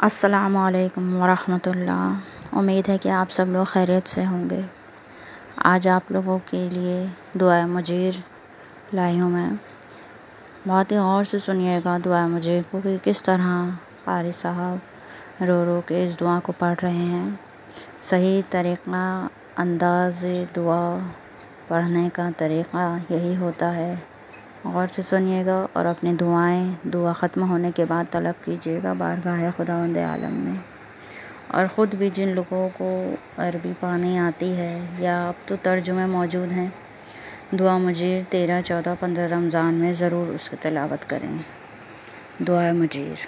असलकम वरहमतुल्लाह उम्मीद है कि आप सब लोग खैरियत से होंगे। आज आप लोगों के लिए दुआ मुजीर लाई हूँ मैं। बहुत ही गौर से सुनिएगा दुआ मुजीर को कि किस तरह कारी साहब रो रो के इस दुआ को पढ़ रहे हैं। सही तरीक़ा अंदाज दुआ पढ़ने का तरीक़ा यही होता है। गौर से सुनिएगा और अपनी दुआएँ, दुआ ख़त्म होने के बाद तलब कीजिएगा बारगाह खुदावंद आलम में। और ख़ुद भी जिन लोगों को अरबी पढ़नी आती है या अब तो तर्जुमे मौजूद हैं, दुआ मुजीर तेरह, चौदह, पंद्रह रमज़ान में ज़रूर उसकी तलावत करें। दुआ मुजीर।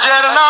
হজের না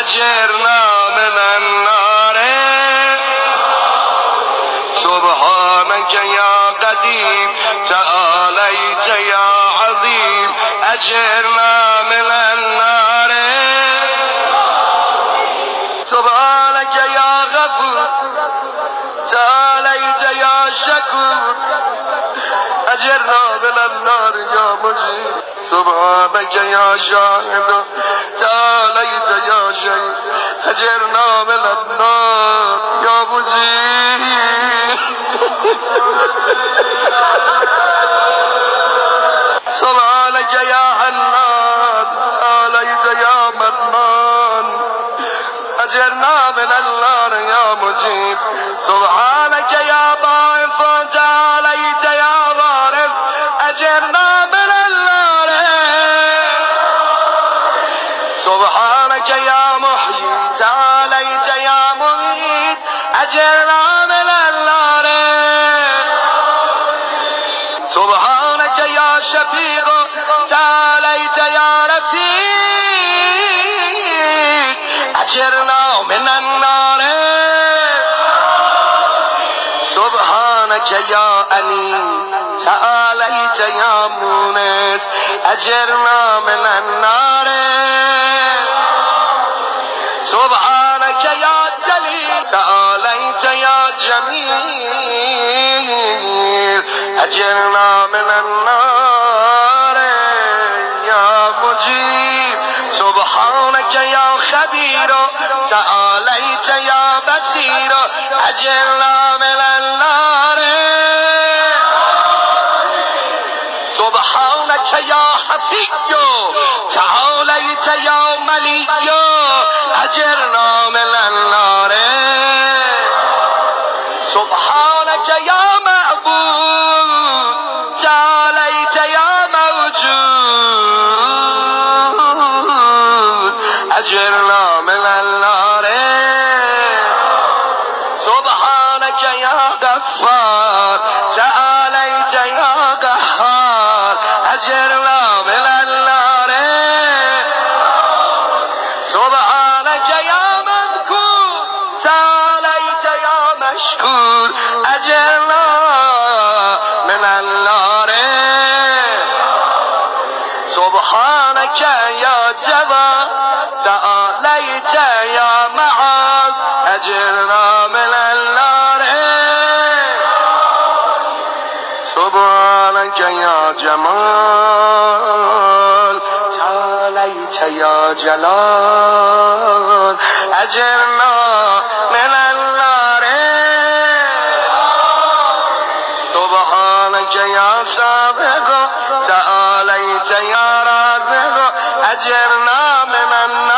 أجرنا من النار سبحانك يا قديم تعاليت يا عظيم أجرنا من النار سبحانك يا غفور تعاليت يا شكور أجرنا من النار يا مجيب شاهد تعاليت يا شهيد أجرنا من النار يا مجيب يا حنان تعاليت يا منان أجرنا من النار يا مجيب. سبحانك أجرنا من النار سبحانك يا أنيس تعاليت يا مونس أجرنا من النار سبحانك يا جليل تعاليت يا جميل أجرنا من النار يا خبير تعاليت يا بصير أجرنا من النار سبحانك يا حفي تعاليت يا ملي أجرنا من النار سبحانك يا سبحانك يا مذكور تعاليت يا مشكور أجرنا من النار سبحانك يا جبا تعاليت يا معاذ أجرنا من النار سبحانك يا جمال يا جلال أجرنا من النار سبحانك يا سابق تعاليت يا رازق أجرنا من النار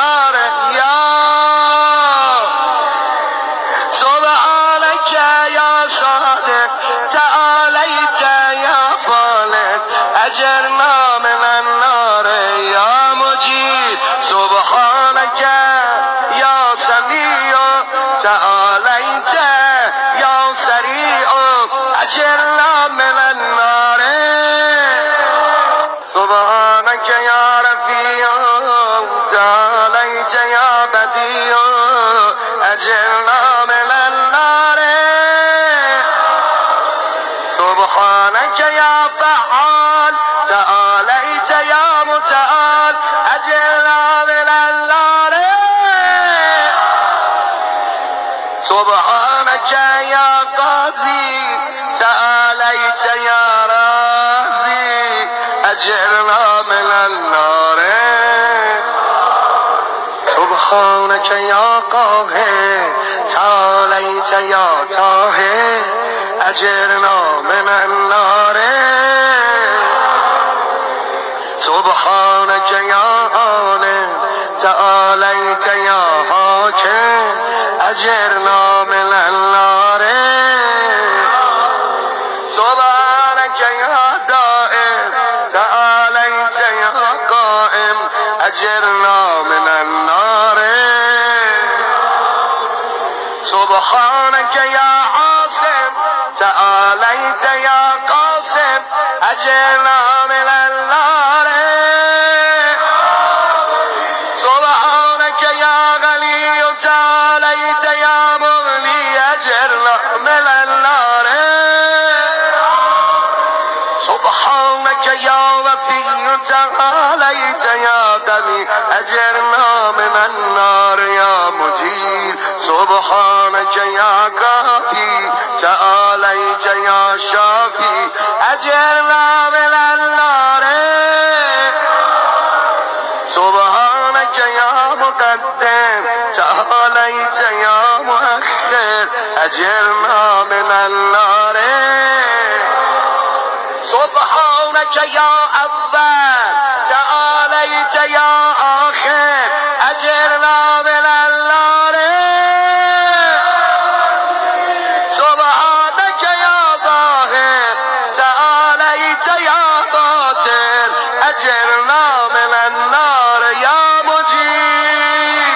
سبحانك يا رفيع تعاليت يا بديع أجرنا من النار. سبحانك يا فعال تعاليت يا متعال أجرنا من النار. سبحانك يا قاضي تعاليت يا رازي أجرنا سبحانك يا قاهر تعاليت يا طاهر أجرنا من النار سبحانك يا عالم تعاليت يا حاكم أجرنا يا قوي أجرنا من النار يا مجير سبحانك يا كافي تعاليت يا شافي أجرنا من النار سبحانك يا مقدم تعاليت يا مؤخر. أجرنا من النار یا آخر اجرنا لا النار سبحانك یا ظاهر تعالیت یا باطن اجرنا من النار یا مجیب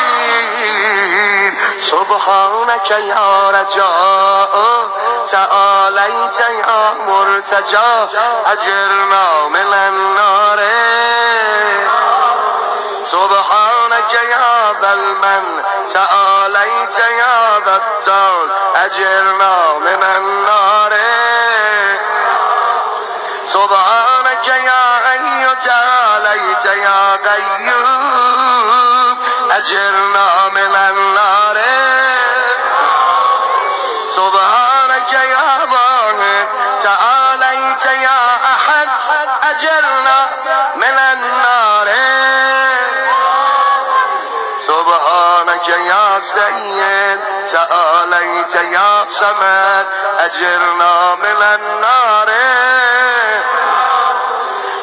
سبحانك یا رجاء تعالیت یا مرتجا اجرنا تعاليت يا ذا التون أجرنا من النار سبحانك يا حي تعاليت يا قيوم أجرنا من النار سبحانك يا ظاهر تعاليت يا سيد تعاليت يا سمد أجرنا من النار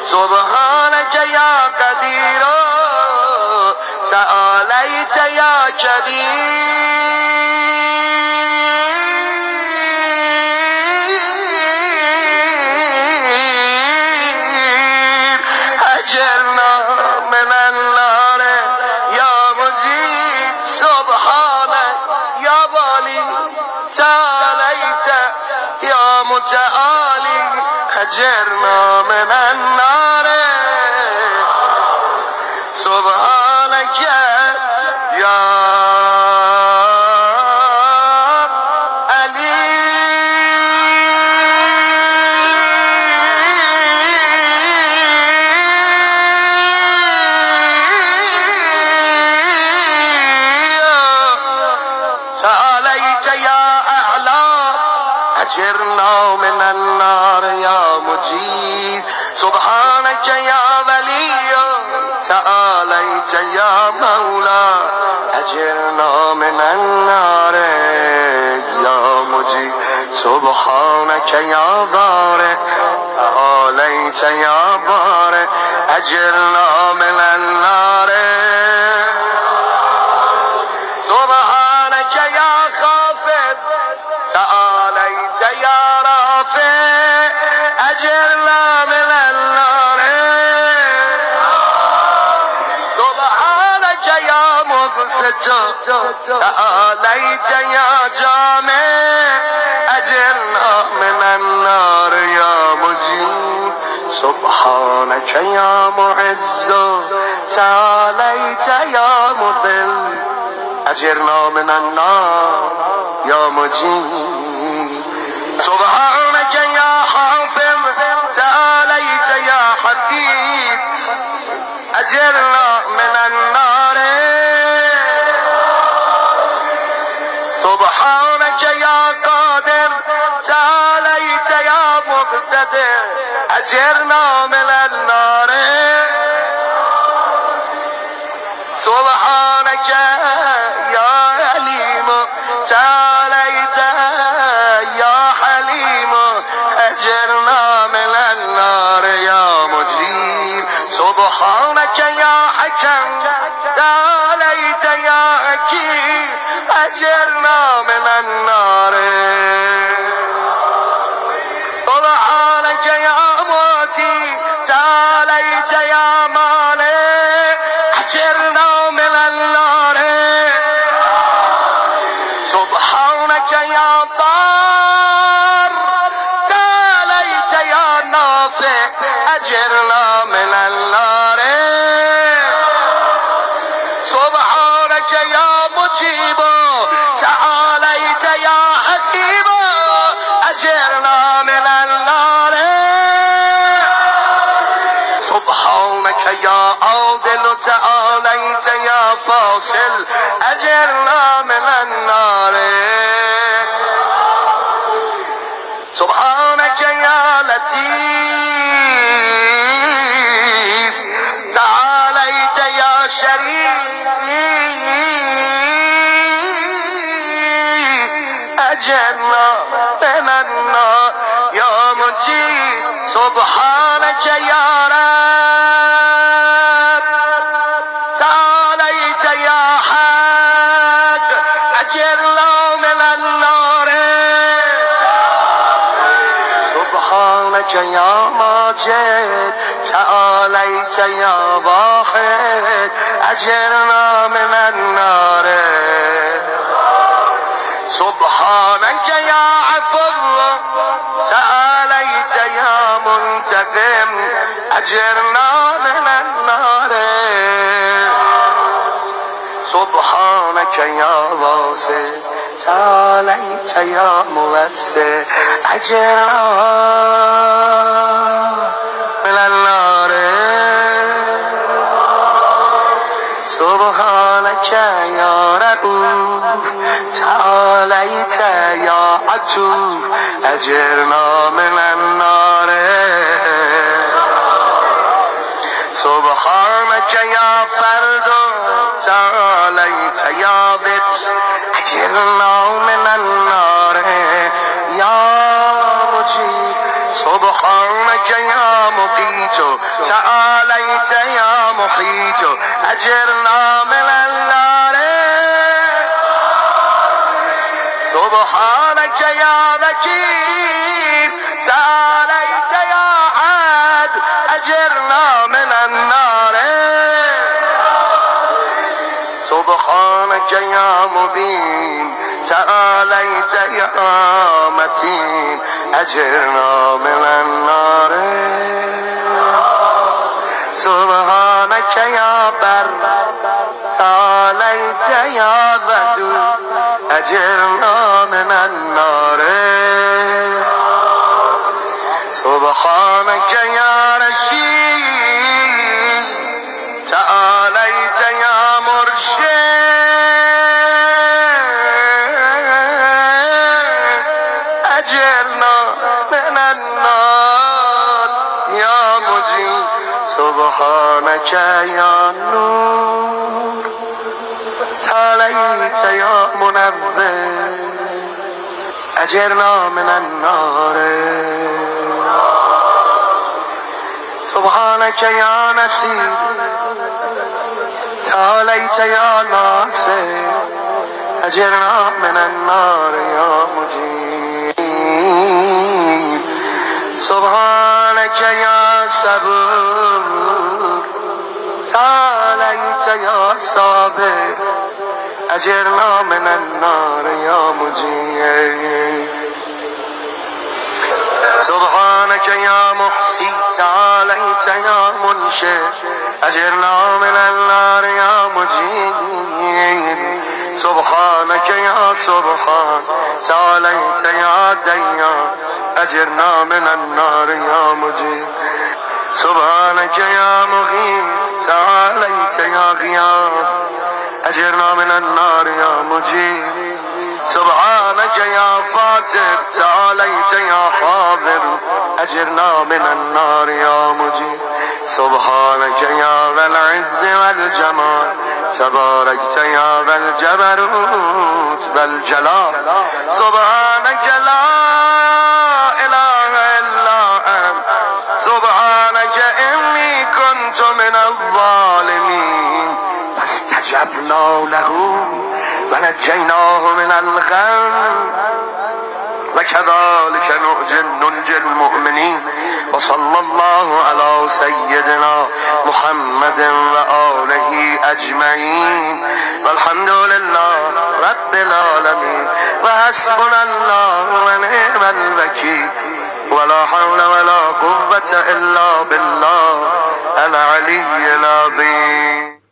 سبحانك يا قدير تعاليت يا كبير أجرنا من النار سبحانك يا أجرنا من النار يا مجيب سبحانك يا بارئ تعاليت يا بارئ أجرنا من النار سبحانك يا مبسط تعاليت يا جامع أجرنا من النار يا مجيب سبحانك يا معز تعاليت يا مذل أجرنا من النار يا مجيب سبحانك يا حافظ تعاليت يا حفيظ أجرنا سبحانك يا قادر تعاليت يا مقتدر أجرنا من النار. أجرنا من النار سبحانك يا مجيب تعاليت يا حسيب أجرنا من النار سبحانك يا عادل تعاليت يا فاصل أجرنا من النار أجرنا من النار يا مجيب سبحانك يا رب. تعاليت يا حق أجرنا من النار. سبحانك يا ماجد تعاليت يا واحد أجرنا من سبحانك يا عفو تعاليت يا منتقم أجرنا من النار. سبحانك يا واسع تعاليت يا موسع أجرنا من النار. سبحانك رؤوف تعاليت يا عتوف أجرنا من النار سبحانك يا فرد تعاليت يا بت أجرنا من النار يا مجيب سبحانك يا مقيت تعاليت يا محيط أجرنا من النار سبحانك يا وكيل تعاليت يا عاد أجرنا من النار سبحانك يا مبين تعاليت يا متين أجرنا من النار سبحانك يا بر تعاليت يا ودود أجرنا من النار سبحانك يا رشيد تعاليت يا مرشد. أجرنا من النار يا مجيب سبحانك يا نور. تعاليت يا منبه أجرنا من النار سبحانك يا نسير تعاليت يا ناصر. أجرنا من النار يا مجيب سبحانك يا صبور. تعاليت يا صابر. أجرنا من النار يا مجيب سبحانك يا محسي تعاليت يا منشئ أجرنا من النار يا مجيد سبحانك يا سبحان تعاليت يا ديان أجرنا من النار يا مجيد سبحانك يا مغيث تعاليت يا غياث أجرنا من النار يا مجيب. سبحانك يا فاتر تعاليت يا حاضر. أجرنا من النار يا مجيب. سبحانك يا ذا العز والجمال. تباركت يا ذا الجبروت والجلال. سبحانك فاستجبنا له ونجيناه من الغم. وكذلك ننجي المؤمنين. وصلى الله على سيدنا محمد وآله أجمعين. والحمد لله رب العالمين. وحسبنا الله ونعم الوكيل. ولا حول ولا قوة إلا بالله العلي العظيم.